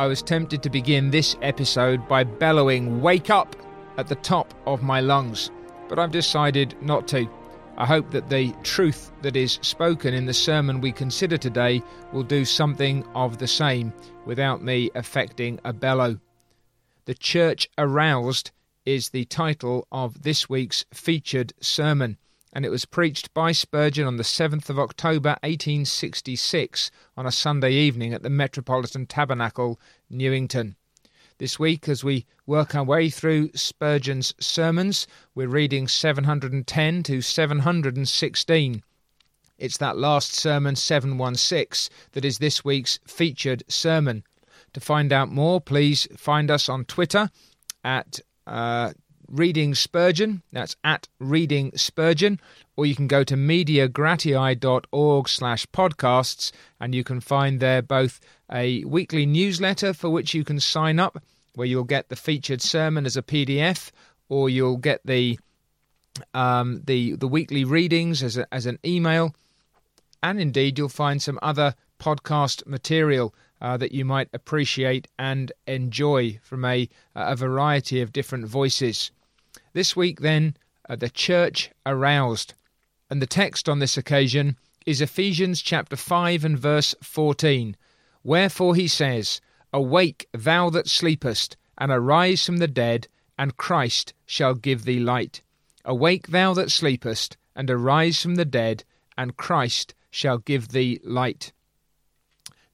I was tempted to begin this episode by bellowing, Wake up! at the top of my lungs, but I've decided not to. I hope that the truth that is spoken in the sermon we consider today will do something of the same without me affecting a bellow. The Church Aroused is the title of this week's featured sermon and it was preached by Spurgeon on the 7th of October 1866 on a Sunday evening at the Metropolitan Tabernacle, Newington. This week, as we work our way through Spurgeon's sermons, we're reading 710 to 716. It's that last sermon, 716, that is this week's featured sermon. To find out more, please find us on Twitter at uh, Reading Spurgeon. That's at Reading Spurgeon. Or you can go to mediagratiae.org slash podcasts and you can find there both a weekly newsletter for which you can sign up, where you'll get the featured sermon as a PDF, or you'll get the um, the the weekly readings as a, as an email, and indeed you'll find some other podcast material uh, that you might appreciate and enjoy from a a variety of different voices. This week, then, uh, the church aroused. And the text on this occasion is Ephesians chapter 5 and verse 14. Wherefore he says, Awake, thou that sleepest, and arise from the dead, and Christ shall give thee light. Awake, thou that sleepest, and arise from the dead, and Christ shall give thee light.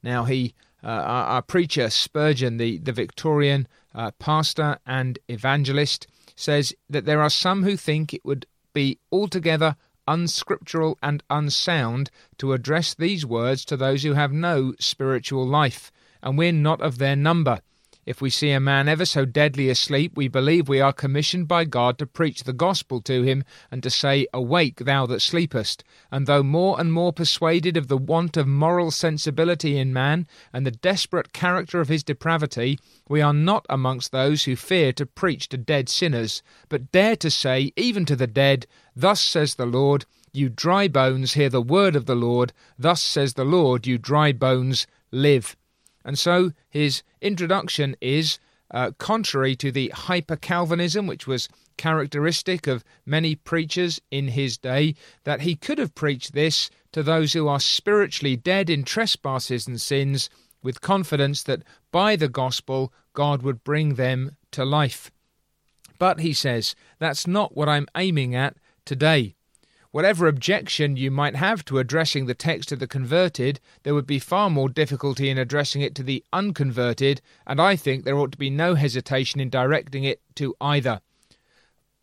Now, he, uh, our, preacher Spurgeon, the, the Victorian uh, pastor and evangelist, says that there are some who think it would be altogether unscriptural and unsound to address these words to those who have no spiritual life, and we're not of their number. If we see a man ever so deadly asleep, we believe we are commissioned by God to preach the gospel to him and to say, Awake, thou that sleepest. And though more and more persuaded of the want of moral sensibility in man and the desperate character of his depravity, we are not amongst those who fear to preach to dead sinners, but dare to say, even to the dead, Thus says the Lord, You dry bones, hear the word of the Lord. Thus says the Lord, You dry bones, live. And so his introduction is uh, contrary to the hyper Calvinism, which was characteristic of many preachers in his day, that he could have preached this to those who are spiritually dead in trespasses and sins, with confidence that by the gospel God would bring them to life. But, he says, that's not what I'm aiming at today. Whatever objection you might have to addressing the text to the converted, there would be far more difficulty in addressing it to the unconverted, and I think there ought to be no hesitation in directing it to either.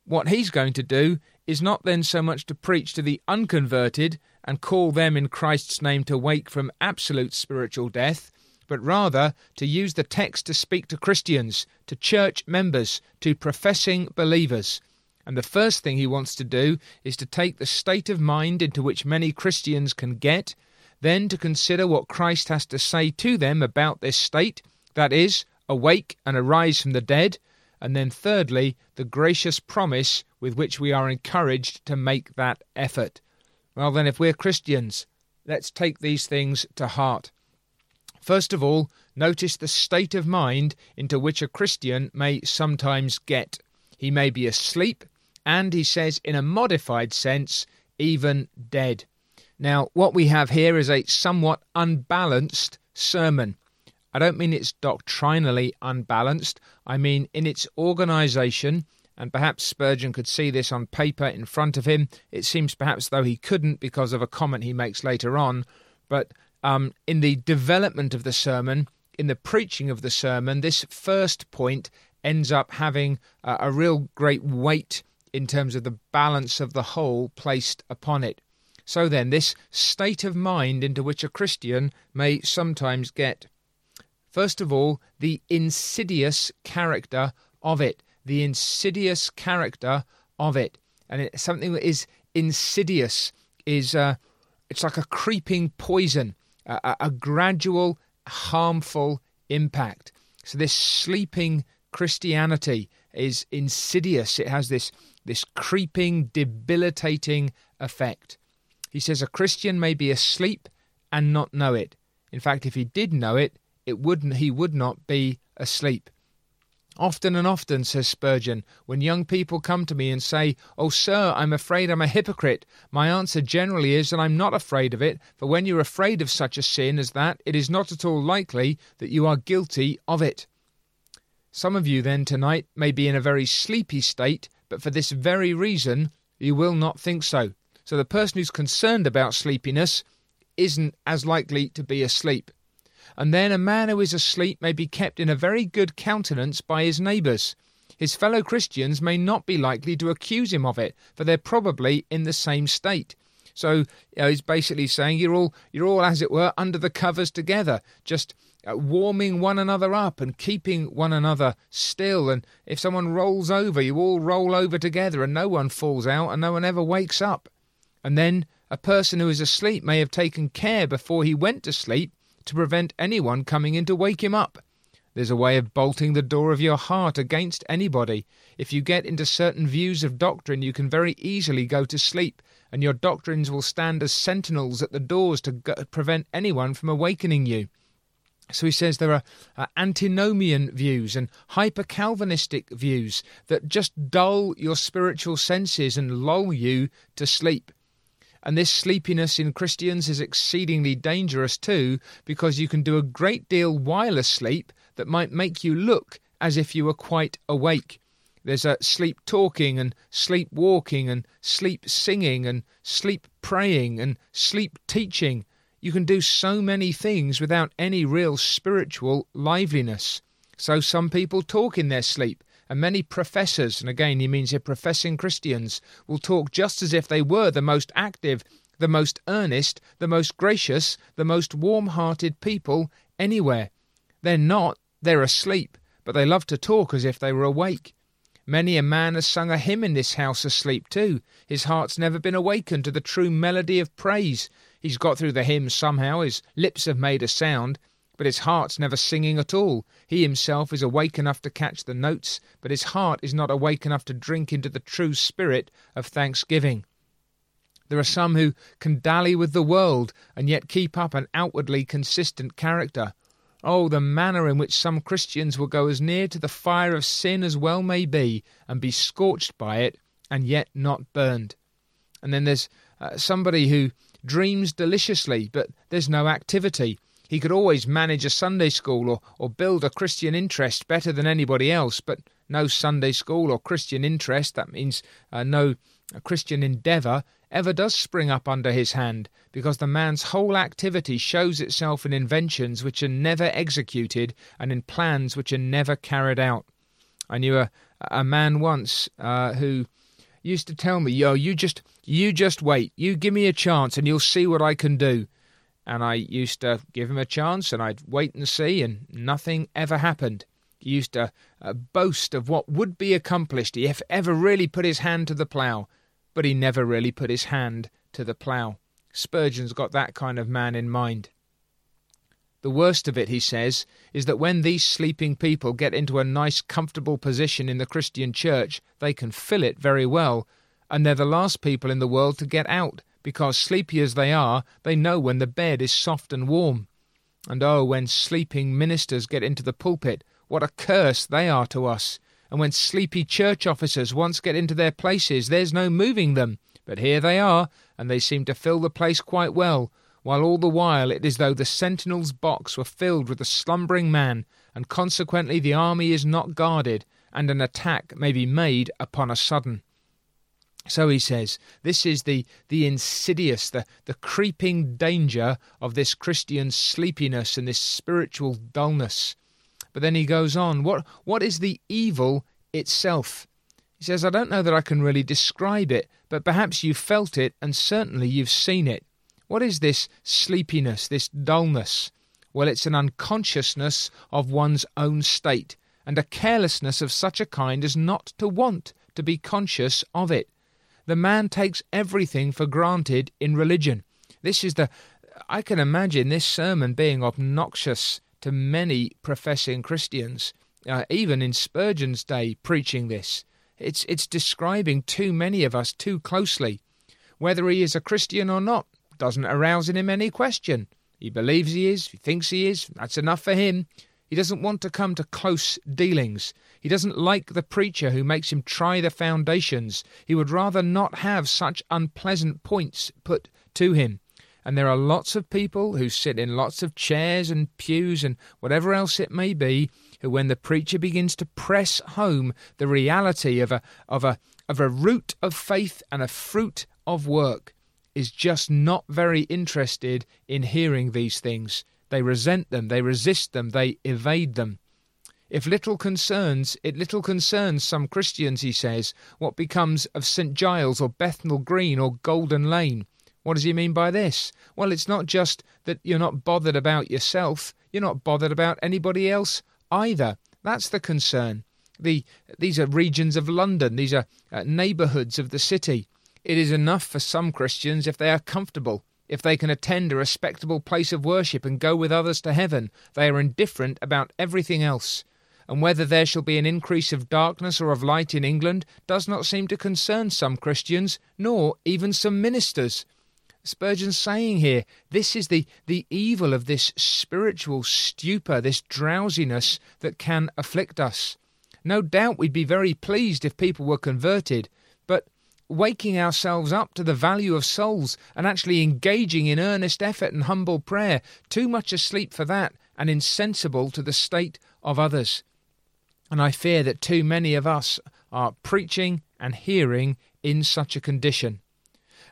What he's going to do is not then so much to preach to the unconverted and call them in Christ's name to wake from absolute spiritual death, but rather to use the text to speak to Christians, to church members, to professing believers. And the first thing he wants to do is to take the state of mind into which many Christians can get, then to consider what Christ has to say to them about this state that is, awake and arise from the dead, and then thirdly, the gracious promise with which we are encouraged to make that effort. Well, then, if we're Christians, let's take these things to heart. First of all, notice the state of mind into which a Christian may sometimes get. He may be asleep, and he says, in a modified sense, even dead. Now, what we have here is a somewhat unbalanced sermon. I don't mean it's doctrinally unbalanced, I mean in its organisation, and perhaps Spurgeon could see this on paper in front of him. It seems perhaps though he couldn't because of a comment he makes later on, but um, in the development of the sermon, in the preaching of the sermon, this first point ends up having a real great weight in terms of the balance of the whole placed upon it. So then, this state of mind into which a Christian may sometimes get. First of all, the insidious character of it. The insidious character of it. And it, something that is insidious is uh, it's like a creeping poison, a, a gradual, harmful impact. So this sleeping Christianity is insidious. It has this this creeping, debilitating effect. He says a Christian may be asleep and not know it. In fact, if he did know it, it wouldn't he would not be asleep. Often and often, says Spurgeon, when young people come to me and say, Oh, sir, I'm afraid I'm a hypocrite, my answer generally is that I'm not afraid of it, for when you're afraid of such a sin as that, it is not at all likely that you are guilty of it. Some of you then tonight may be in a very sleepy state, but for this very reason you will not think so. So the person who's concerned about sleepiness isn't as likely to be asleep and then a man who is asleep may be kept in a very good countenance by his neighbours. His fellow Christians may not be likely to accuse him of it, for they're probably in the same state. So you know, he's basically saying you're all you're all as it were under the covers together, just uh, warming one another up and keeping one another still. And if someone rolls over, you all roll over together, and no one falls out, and no one ever wakes up. And then a person who is asleep may have taken care before he went to sleep to prevent anyone coming in to wake him up. There's a way of bolting the door of your heart against anybody. If you get into certain views of doctrine, you can very easily go to sleep, and your doctrines will stand as sentinels at the doors to go- prevent anyone from awakening you. So he says there are uh, antinomian views and hyper Calvinistic views that just dull your spiritual senses and lull you to sleep. And this sleepiness in Christians is exceedingly dangerous too, because you can do a great deal while asleep that might make you look as if you were quite awake. There's a sleep talking and sleep walking and sleep singing and sleep praying and sleep teaching. You can do so many things without any real spiritual liveliness. So some people talk in their sleep and many professors, and again he means here professing Christians, will talk just as if they were the most active, the most earnest, the most gracious, the most warm hearted people anywhere. They're not, they're asleep, but they love to talk as if they were awake. Many a man has sung a hymn in this house asleep too. His heart's never been awakened to the true melody of praise. He's got through the hymn somehow, his lips have made a sound, but his heart's never singing at all. He himself is awake enough to catch the notes, but his heart is not awake enough to drink into the true spirit of thanksgiving. There are some who can dally with the world and yet keep up an outwardly consistent character. Oh, the manner in which some Christians will go as near to the fire of sin as well may be, and be scorched by it, and yet not burned. And then there's uh, somebody who dreams deliciously, but there's no activity. He could always manage a Sunday school or, or build a Christian interest better than anybody else, but no Sunday school or Christian interest, that means uh, no Christian endeavour, ever does spring up under his hand, because the man's whole activity shows itself in inventions which are never executed and in plans which are never carried out. I knew a, a man once uh, who used to tell me, "Yo, you just you just wait. You give me a chance, and you'll see what I can do." and I used to give him a chance and I'd wait and see, and nothing ever happened. He used to uh, boast of what would be accomplished if ever really put his hand to the plough, but he never really put his hand to the plough. Spurgeon's got that kind of man in mind. The worst of it, he says, is that when these sleeping people get into a nice, comfortable position in the Christian church, they can fill it very well, and they're the last people in the world to get out because sleepy as they are, they know when the bed is soft and warm. And oh, when sleeping ministers get into the pulpit, what a curse they are to us. And when sleepy church officers once get into their places, there's no moving them. But here they are, and they seem to fill the place quite well, while all the while it is as though the sentinel's box were filled with a slumbering man, and consequently the army is not guarded, and an attack may be made upon a sudden. So he says, this is the, the insidious, the, the creeping danger of this Christian sleepiness and this spiritual dullness. But then he goes on, what, what is the evil itself? He says, I don't know that I can really describe it, but perhaps you've felt it and certainly you've seen it. What is this sleepiness, this dullness? Well, it's an unconsciousness of one's own state, and a carelessness of such a kind as not to want to be conscious of it. The man takes everything for granted in religion. This is the. I can imagine this sermon being obnoxious to many professing Christians, uh, even in Spurgeon's day, preaching this. It's, it's describing too many of us too closely. Whether he is a Christian or not doesn't arouse in him any question. He believes he is, he thinks he is, that's enough for him. He doesn't want to come to close dealings. He doesn't like the preacher who makes him try the foundations. He would rather not have such unpleasant points put to him. And there are lots of people who sit in lots of chairs and pews and whatever else it may be, who, when the preacher begins to press home the reality of a, of a, of a root of faith and a fruit of work, is just not very interested in hearing these things. They resent them, they resist them, they evade them. If little concerns, it little concerns some Christians, he says, what becomes of St Giles or Bethnal Green or Golden Lane. What does he mean by this? Well, it's not just that you're not bothered about yourself, you're not bothered about anybody else either. That's the concern. The, these are regions of London, these are uh, neighbourhoods of the city. It is enough for some Christians if they are comfortable, if they can attend a respectable place of worship and go with others to heaven. They are indifferent about everything else. And whether there shall be an increase of darkness or of light in England does not seem to concern some Christians, nor even some ministers. Spurgeon's saying here, this is the, the evil of this spiritual stupor, this drowsiness that can afflict us. No doubt we'd be very pleased if people were converted, but waking ourselves up to the value of souls and actually engaging in earnest effort and humble prayer, too much asleep for that and insensible to the state of others. And I fear that too many of us are preaching and hearing in such a condition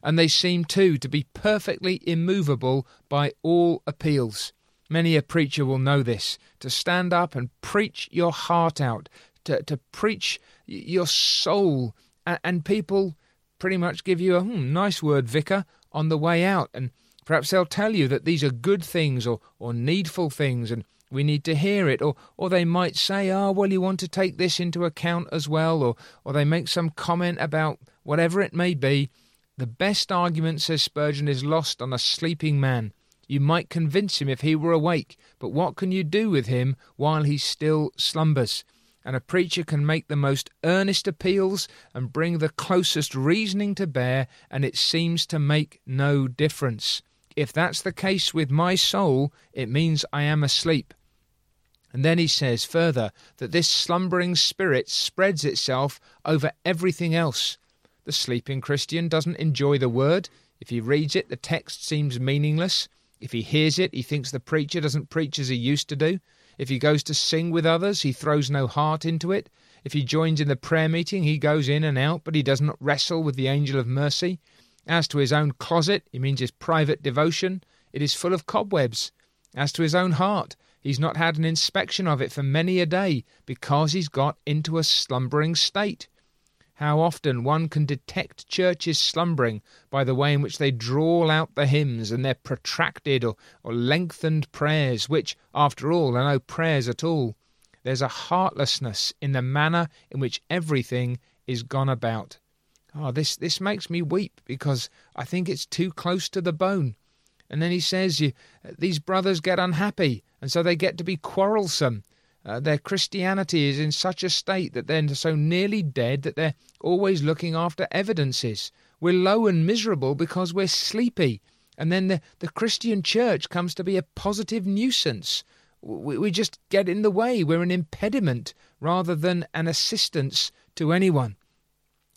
and they seem too to be perfectly immovable by all appeals. Many a preacher will know this to stand up and preach your heart out, to, to preach your soul, and, people pretty much give you a hmm, nice word, vicar, on the way out. And perhaps they'll tell you that these are good things or, or needful things and we need to hear it. Or, or they might say, oh, well, you want to take this into account as well. Or, or they make some comment about whatever it may be. The best argument, says Spurgeon, is lost on a sleeping man. You might convince him if he were awake, but what can you do with him while he still slumbers? And a preacher can make the most earnest appeals and bring the closest reasoning to bear, and it seems to make no difference. If that's the case with my soul, it means I am asleep. And then he says further that this slumbering spirit spreads itself over everything else. The sleeping Christian doesn't enjoy the word. If he reads it, the text seems meaningless. If he hears it, he thinks the preacher doesn't preach as he used to do. If he goes to sing with others, he throws no heart into it. If he joins in the prayer meeting, he goes in and out, but he does not wrestle with the angel of mercy. As to his own closet, he means his private devotion, it is full of cobwebs. As to his own heart, he's not had an inspection of it for many a day, because he's got into a slumbering state. How often one can detect churches slumbering by the way in which they drawl out the hymns and their protracted or, or lengthened prayers, which, after all, are no prayers at all. There's a heartlessness in the manner in which everything is gone about. Oh, this, this makes me weep because I think it's too close to the bone. And then he says, you, These brothers get unhappy, and so they get to be quarrelsome. Uh, their Christianity is in such a state that they're so nearly dead that they're always looking after evidences. We're low and miserable because we're sleepy. And then the, the Christian church comes to be a positive nuisance. We, we just get in the way. We're an impediment rather than an assistance to anyone.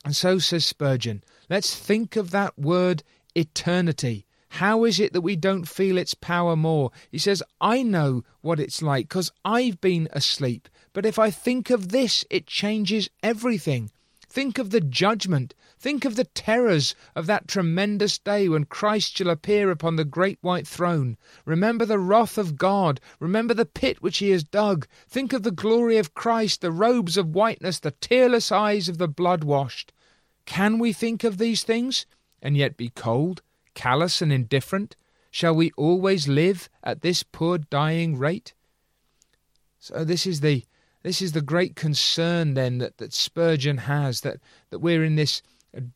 And so says Spurgeon, let's think of that word eternity. How is it that we don't feel its power more? He says, I know what it's like because I've been asleep. But if I think of this, it changes everything. Think of the judgment. Think of the terrors of that tremendous day when Christ shall appear upon the great white throne. Remember the wrath of God. Remember the pit which he has dug. Think of the glory of Christ, the robes of whiteness, the tearless eyes of the blood washed. Can we think of these things and yet be cold? Callous and indifferent? Shall we always live at this poor dying rate? So this is the this is the great concern then that, that Spurgeon has that, that we're in this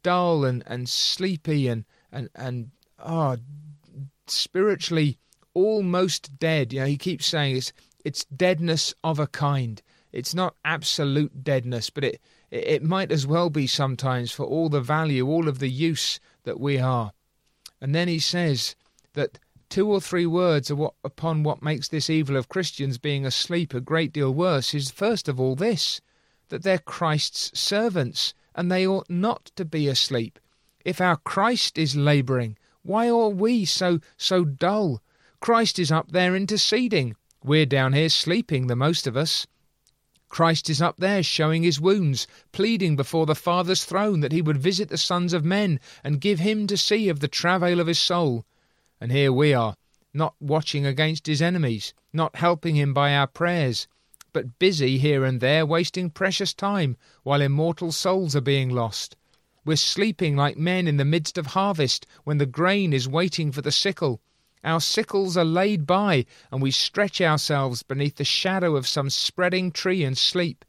dull and, and sleepy and and and ah oh, spiritually almost dead. You know, he keeps saying it's it's deadness of a kind. It's not absolute deadness, but it it might as well be sometimes for all the value, all of the use that we are. And then he says that two or three words what, upon what makes this evil of Christians being asleep a great deal worse is first of all this that they're Christ's servants, and they ought not to be asleep. If our Christ is labouring, why are we so so dull? Christ is up there interceding. We're down here sleeping, the most of us. Christ is up there showing his wounds, pleading before the Father's throne that he would visit the sons of men and give him to see of the travail of his soul. And here we are, not watching against his enemies, not helping him by our prayers, but busy here and there wasting precious time while immortal souls are being lost. We're sleeping like men in the midst of harvest when the grain is waiting for the sickle. Our sickles are laid by, and we stretch ourselves beneath the shadow of some spreading tree and sleep.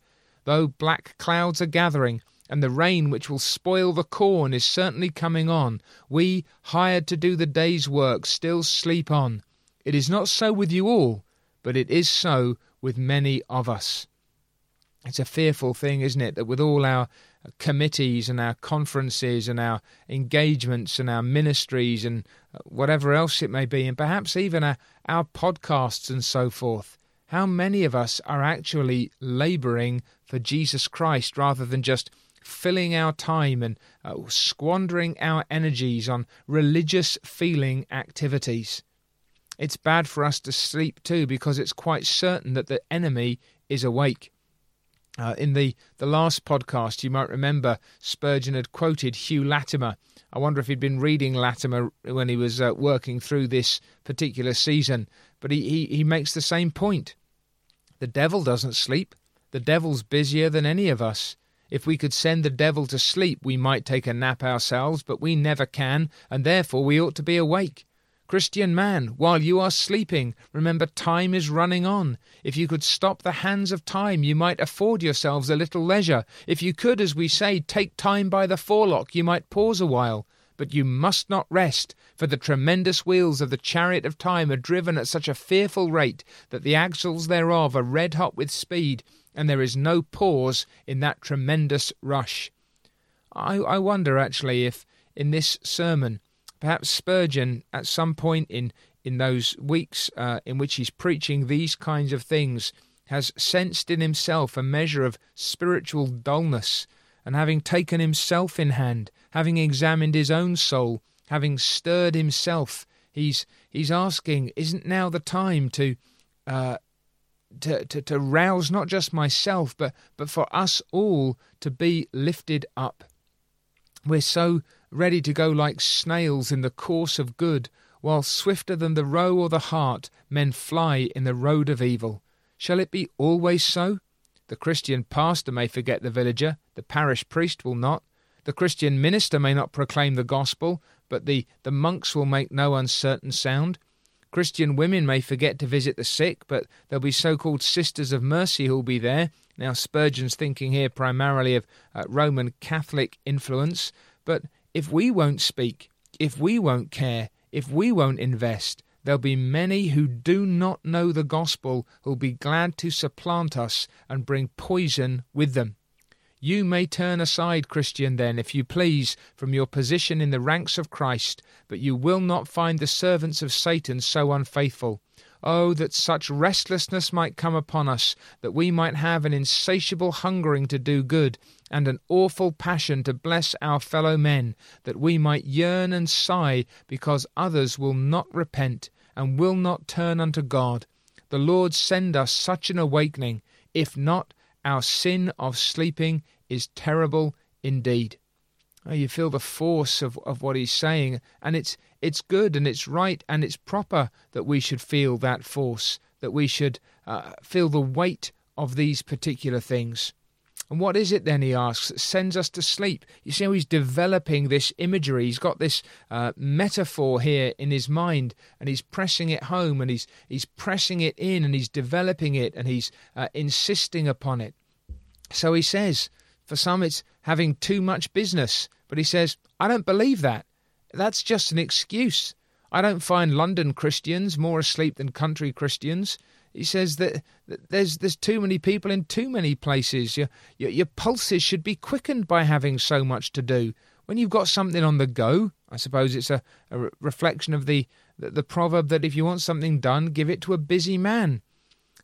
Though black clouds are gathering, and the rain which will spoil the corn is certainly coming on, we, hired to do the day's work, still sleep on. It is not so with you all, but it is so with many of us. It's a fearful thing, isn't it, that with all our committees and our conferences and our engagements and our ministries and uh, whatever else it may be, and perhaps even our, our podcasts and so forth, how many of us are actually labouring for Jesus Christ rather than just filling our time and uh, squandering our energies on religious feeling activities? It's bad for us to sleep too because it's quite certain that the enemy is awake. Uh, in the, the last podcast, you might remember Spurgeon had quoted Hugh Latimer. I wonder if he'd been reading Latimer when he was uh, working through this particular season. But he, he, he makes the same point. The devil doesn't sleep. The devil's busier than any of us. If we could send the devil to sleep, we might take a nap ourselves, but we never can, and therefore we ought to be awake. Christian man, while you are sleeping, remember time is running on. If you could stop the hands of time, you might afford yourselves a little leisure. If you could, as we say, take time by the forelock, you might pause a while. But you must not rest, for the tremendous wheels of the chariot of time are driven at such a fearful rate that the axles thereof are red hot with speed, and there is no pause in that tremendous rush. I, I wonder, actually, if in this sermon Perhaps Spurgeon, at some point in, in those weeks uh, in which he's preaching these kinds of things, has sensed in himself a measure of spiritual dullness, and having taken himself in hand, having examined his own soul, having stirred himself, he's he's asking, isn't now the time to uh, to, to, to rouse not just myself, but, but for us all to be lifted up. We're so ready to go like snails in the course of good, while swifter than the roe or the hart men fly in the road of evil. Shall it be always so? The Christian pastor may forget the villager, the parish priest will not. The Christian minister may not proclaim the gospel, but the, the monks will make no uncertain sound. Christian women may forget to visit the sick, but there'll be so called sisters of mercy who'll be there. Now, Spurgeon's thinking here primarily of uh, Roman Catholic influence, but if we won't speak, if we won't care, if we won't invest, there'll be many who do not know the gospel who'll be glad to supplant us and bring poison with them. You may turn aside, Christian, then, if you please, from your position in the ranks of Christ, but you will not find the servants of Satan so unfaithful. Oh, that such restlessness might come upon us, that we might have an insatiable hungering to do good, and an awful passion to bless our fellow men, that we might yearn and sigh because others will not repent and will not turn unto God. The Lord send us such an awakening. If not, our sin of sleeping is terrible indeed. Oh, you feel the force of, of what he's saying, and it's it's good and it's right and it's proper that we should feel that force, that we should uh, feel the weight of these particular things. And what is it then, he asks, that sends us to sleep? You see how he's developing this imagery. He's got this uh, metaphor here in his mind, and he's pressing it home, and he's, he's pressing it in, and he's developing it, and he's uh, insisting upon it. So he says, for some, it's having too much business. But he says, I don't believe that. That's just an excuse. I don't find London Christians more asleep than country Christians. He says that, there's there's too many people in too many places. Your, your, your pulses should be quickened by having so much to do. When you've got something on the go, I suppose it's a, a re- reflection of the, the, the proverb that if you want something done, give it to a busy man.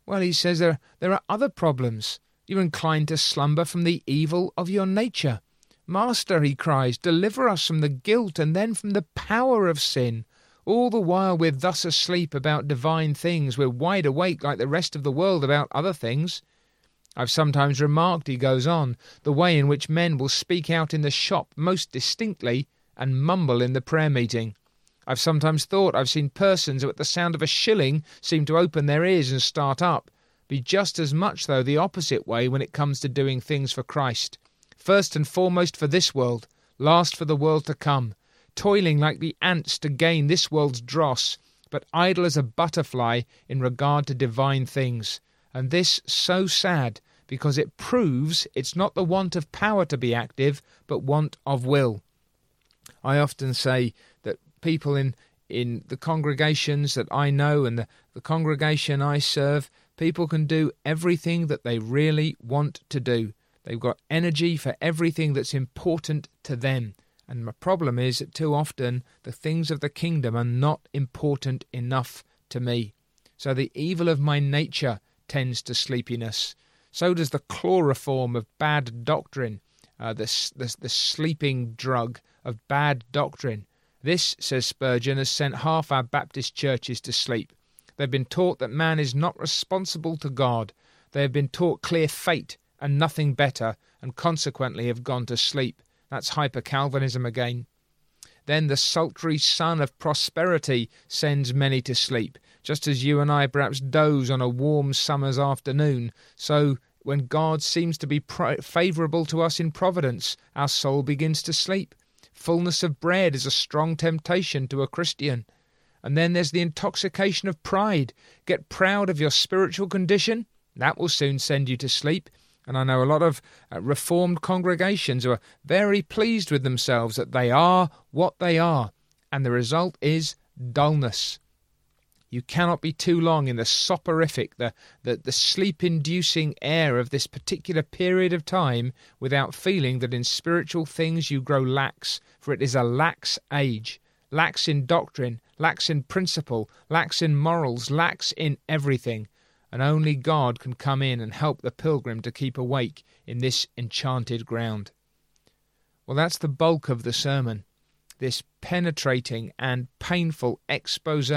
Well, he says there, there are other problems. You're inclined to slumber from the evil of your nature. Master, he cries, deliver us from the guilt and then from the power of sin. All the while we're thus asleep about divine things, we're wide awake like the rest of the world about other things. I've sometimes remarked, he goes on, the way in which men will speak out in the shop most distinctly and mumble in the prayer meeting. I've sometimes thought I've seen persons who, at the sound of a shilling, seem to open their ears and start up, be just as much, though, the opposite way when it comes to doing things for Christ. First and foremost for this world, last for the world to come, toiling like the ants to gain this world's dross, but idle as a butterfly in regard to divine things. And this so sad, because it proves it's not the want of power to be active, but want of will. I often say that people in in the congregations that I know and the, the congregation I serve, people can do everything that they really want to do. They've got energy for everything that's important to them. And my problem is that too often the things of the kingdom are not important enough to me. So the evil of my nature tends to sleepiness. So does the chloroform of bad doctrine, uh, the, the, the sleeping drug of bad doctrine. This, says Spurgeon, has sent half our Baptist churches to sleep. They've been taught that man is not responsible to God. They have been taught clear fate and nothing better, and consequently have gone to sleep. That's hyper Calvinism again. Then the sultry sun of prosperity sends many to sleep, just as you and I perhaps doze on a warm summer's afternoon. So, when God seems to be favourable to us in providence, our soul begins to sleep. Fullness of bread is a strong temptation to a Christian. And then there's the intoxication of pride. Get proud of your spiritual condition. That will soon send you to sleep. And I know a lot of uh, reformed congregations who are very pleased with themselves that they are what they are. And the result is dullness. You cannot be too long in the soporific, the, the, the sleep inducing air of this particular period of time without feeling that in spiritual things you grow lax, for it is a lax age. Lax in doctrine, lax in principle, lax in morals, lax in everything. And only God can come in and help the pilgrim to keep awake in this enchanted ground. Well, that's the bulk of the sermon this penetrating and painful expose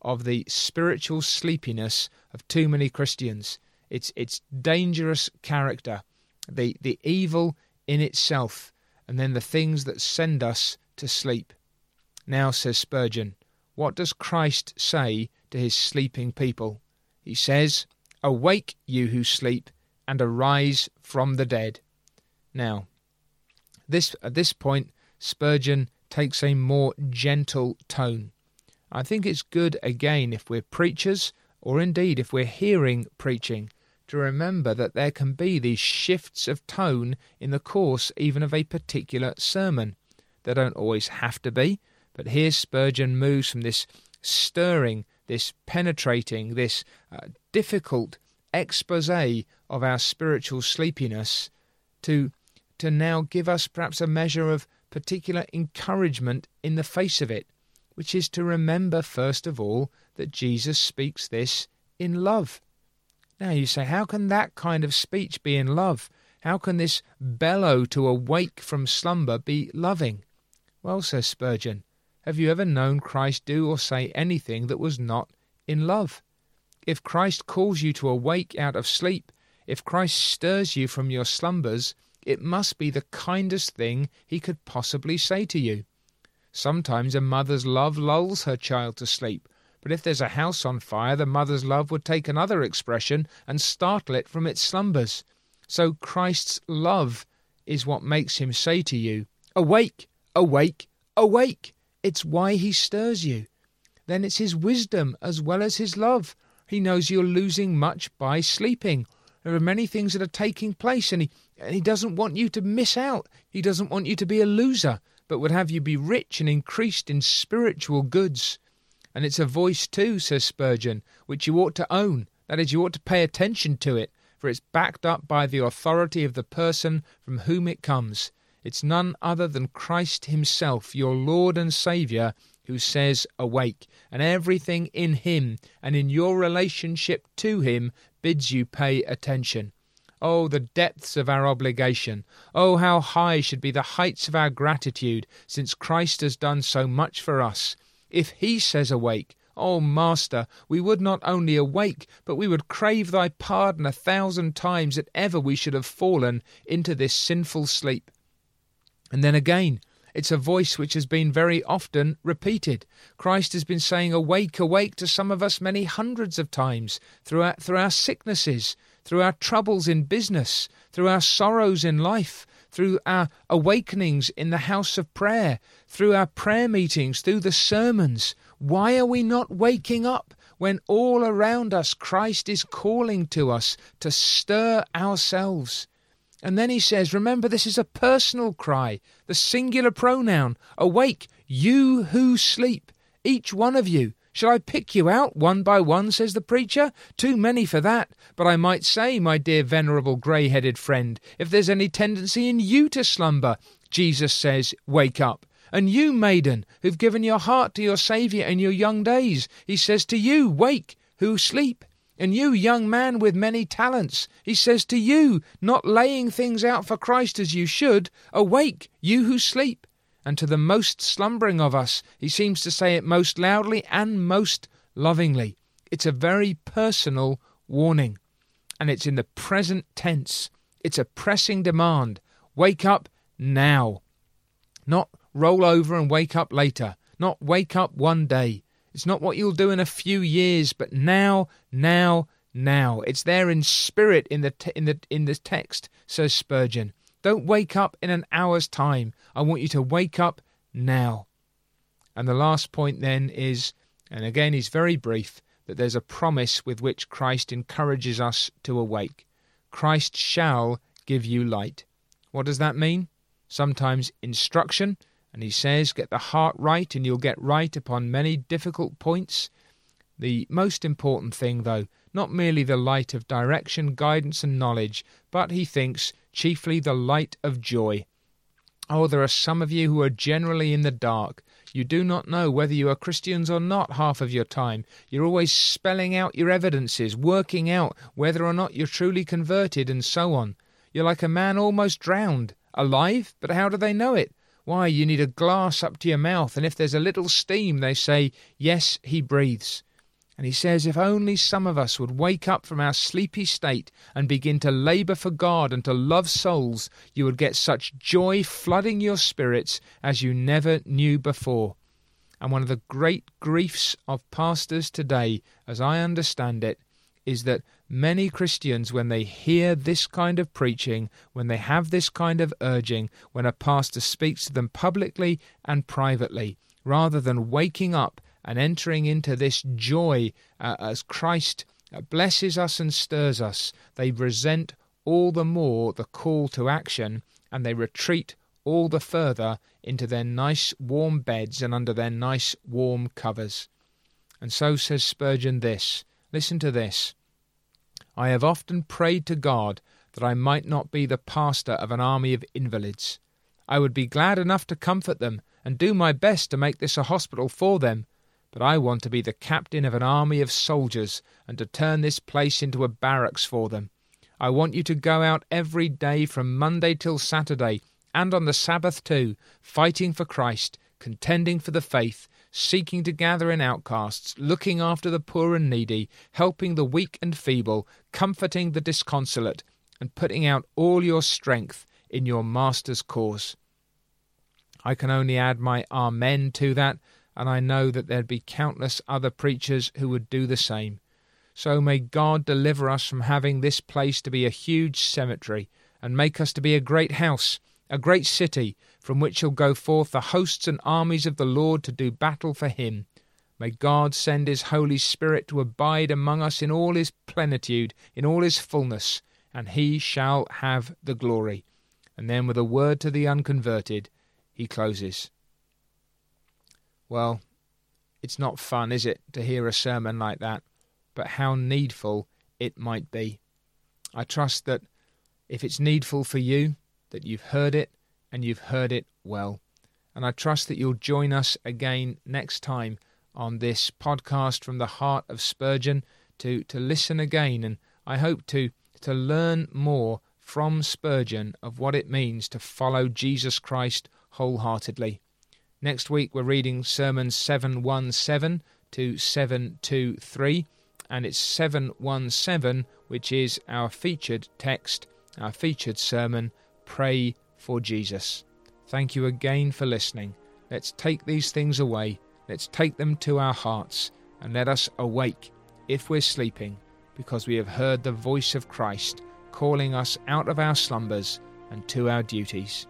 of the spiritual sleepiness of too many Christians. Its its dangerous character, the the evil in itself, and then the things that send us to sleep. Now, says Spurgeon, what does Christ say to his sleeping people? He says, Awake, you who sleep, and arise from the dead. Now, this at this point, Spurgeon takes a more gentle tone. I think it's good again if we're preachers, or indeed if we're hearing preaching, to remember that there can be these shifts of tone in the course even of a particular sermon. They don't always have to be, but here Spurgeon moves from this stirring, this penetrating, this uh, difficult expose of our spiritual sleepiness to to now give us perhaps a measure of particular encouragement in the face of it which is to remember first of all that Jesus speaks this in love. Now you say, how can that kind of speech be in love? How can this bellow to awake from slumber be loving? Well, says Spurgeon, have you ever known Christ do or say anything that was not in love? If Christ calls you to awake out of sleep, if Christ stirs you from your slumbers, it must be the kindest thing he could possibly say to you. Sometimes a mother's love lulls her child to sleep, but if there's a house on fire, the mother's love would take another expression and startle it from its slumbers. So Christ's love is what makes him say to you, Awake, awake, awake! It's why he stirs you. Then it's his wisdom as well as his love. He knows you're losing much by sleeping. There are many things that are taking place, and he, and he doesn't want you to miss out. He doesn't want you to be a loser but would have you be rich and increased in spiritual goods. And it's a voice too, says Spurgeon, which you ought to own. That is, you ought to pay attention to it, for it's backed up by the authority of the person from whom it comes. It's none other than Christ Himself, your Lord and Saviour, who says, Awake, and everything in Him and in your relationship to Him bids you pay attention. Oh, the depths of our obligation! Oh, how high should be the heights of our gratitude, since Christ has done so much for us. If He says, Awake, oh, Master, we would not only awake, but we would crave Thy pardon a thousand times that ever we should have fallen into this sinful sleep. And then again, it's a voice which has been very often repeated. Christ has been saying, Awake, awake to some of us many hundreds of times through our, through our sicknesses, through our troubles in business, through our sorrows in life, through our awakenings in the house of prayer, through our prayer meetings, through the sermons. Why are we not waking up when all around us Christ is calling to us to stir ourselves? And then he says, Remember, this is a personal cry, the singular pronoun. Awake, you who sleep, each one of you. Shall I pick you out one by one, says the preacher? Too many for that. But I might say, my dear venerable grey headed friend, if there's any tendency in you to slumber, Jesus says, Wake up. And you, maiden, who've given your heart to your Saviour in your young days, he says to you, Wake, who sleep. And you, young man with many talents, he says to you, not laying things out for Christ as you should, awake, you who sleep. And to the most slumbering of us, he seems to say it most loudly and most lovingly. It's a very personal warning, and it's in the present tense. It's a pressing demand. Wake up now. Not roll over and wake up later. Not wake up one day. It's not what you'll do in a few years, but now, now, now. It's there in spirit in the in the in the text, says Spurgeon. Don't wake up in an hour's time. I want you to wake up now. And the last point then is, and again he's very brief, that there's a promise with which Christ encourages us to awake. Christ shall give you light. What does that mean? Sometimes instruction, and he says, Get the heart right, and you'll get right upon many difficult points. The most important thing, though, not merely the light of direction, guidance, and knowledge, but, he thinks, chiefly the light of joy. Oh, there are some of you who are generally in the dark. You do not know whether you are Christians or not half of your time. You're always spelling out your evidences, working out whether or not you're truly converted, and so on. You're like a man almost drowned. Alive? But how do they know it? Why, you need a glass up to your mouth, and if there's a little steam, they say, Yes, he breathes. And he says, If only some of us would wake up from our sleepy state and begin to labour for God and to love souls, you would get such joy flooding your spirits as you never knew before. And one of the great griefs of pastors today, as I understand it, is that many Christians, when they hear this kind of preaching, when they have this kind of urging, when a pastor speaks to them publicly and privately, rather than waking up and entering into this joy uh, as Christ uh, blesses us and stirs us, they resent all the more the call to action and they retreat all the further into their nice warm beds and under their nice warm covers. And so says Spurgeon this Listen to this. I have often prayed to God that I might not be the pastor of an army of invalids. I would be glad enough to comfort them and do my best to make this a hospital for them, but I want to be the captain of an army of soldiers and to turn this place into a barracks for them. I want you to go out every day from Monday till Saturday, and on the Sabbath too, fighting for Christ, contending for the faith, seeking to gather in outcasts, looking after the poor and needy, helping the weak and feeble, comforting the disconsolate, and putting out all your strength in your Master's cause. I can only add my Amen to that, and I know that there'd be countless other preachers who would do the same. So may God deliver us from having this place to be a huge cemetery, and make us to be a great house, a great city, from which shall go forth the hosts and armies of the Lord to do battle for him. May God send his Holy Spirit to abide among us in all his plenitude, in all his fullness, and he shall have the glory. And then, with a word to the unconverted, he closes. Well, it's not fun, is it, to hear a sermon like that? But how needful it might be. I trust that if it's needful for you, that you've heard it and you've heard it well. And I trust that you'll join us again next time on this podcast from the heart of Spurgeon to, to listen again. And I hope to, to learn more from Spurgeon of what it means to follow Jesus Christ wholeheartedly. Next week, we're reading Sermons 717 to 723, and it's 717 which is our featured text, our featured sermon, Pray for Jesus. Thank you again for listening. Let's take these things away, let's take them to our hearts, and let us awake if we're sleeping, because we have heard the voice of Christ calling us out of our slumbers and to our duties.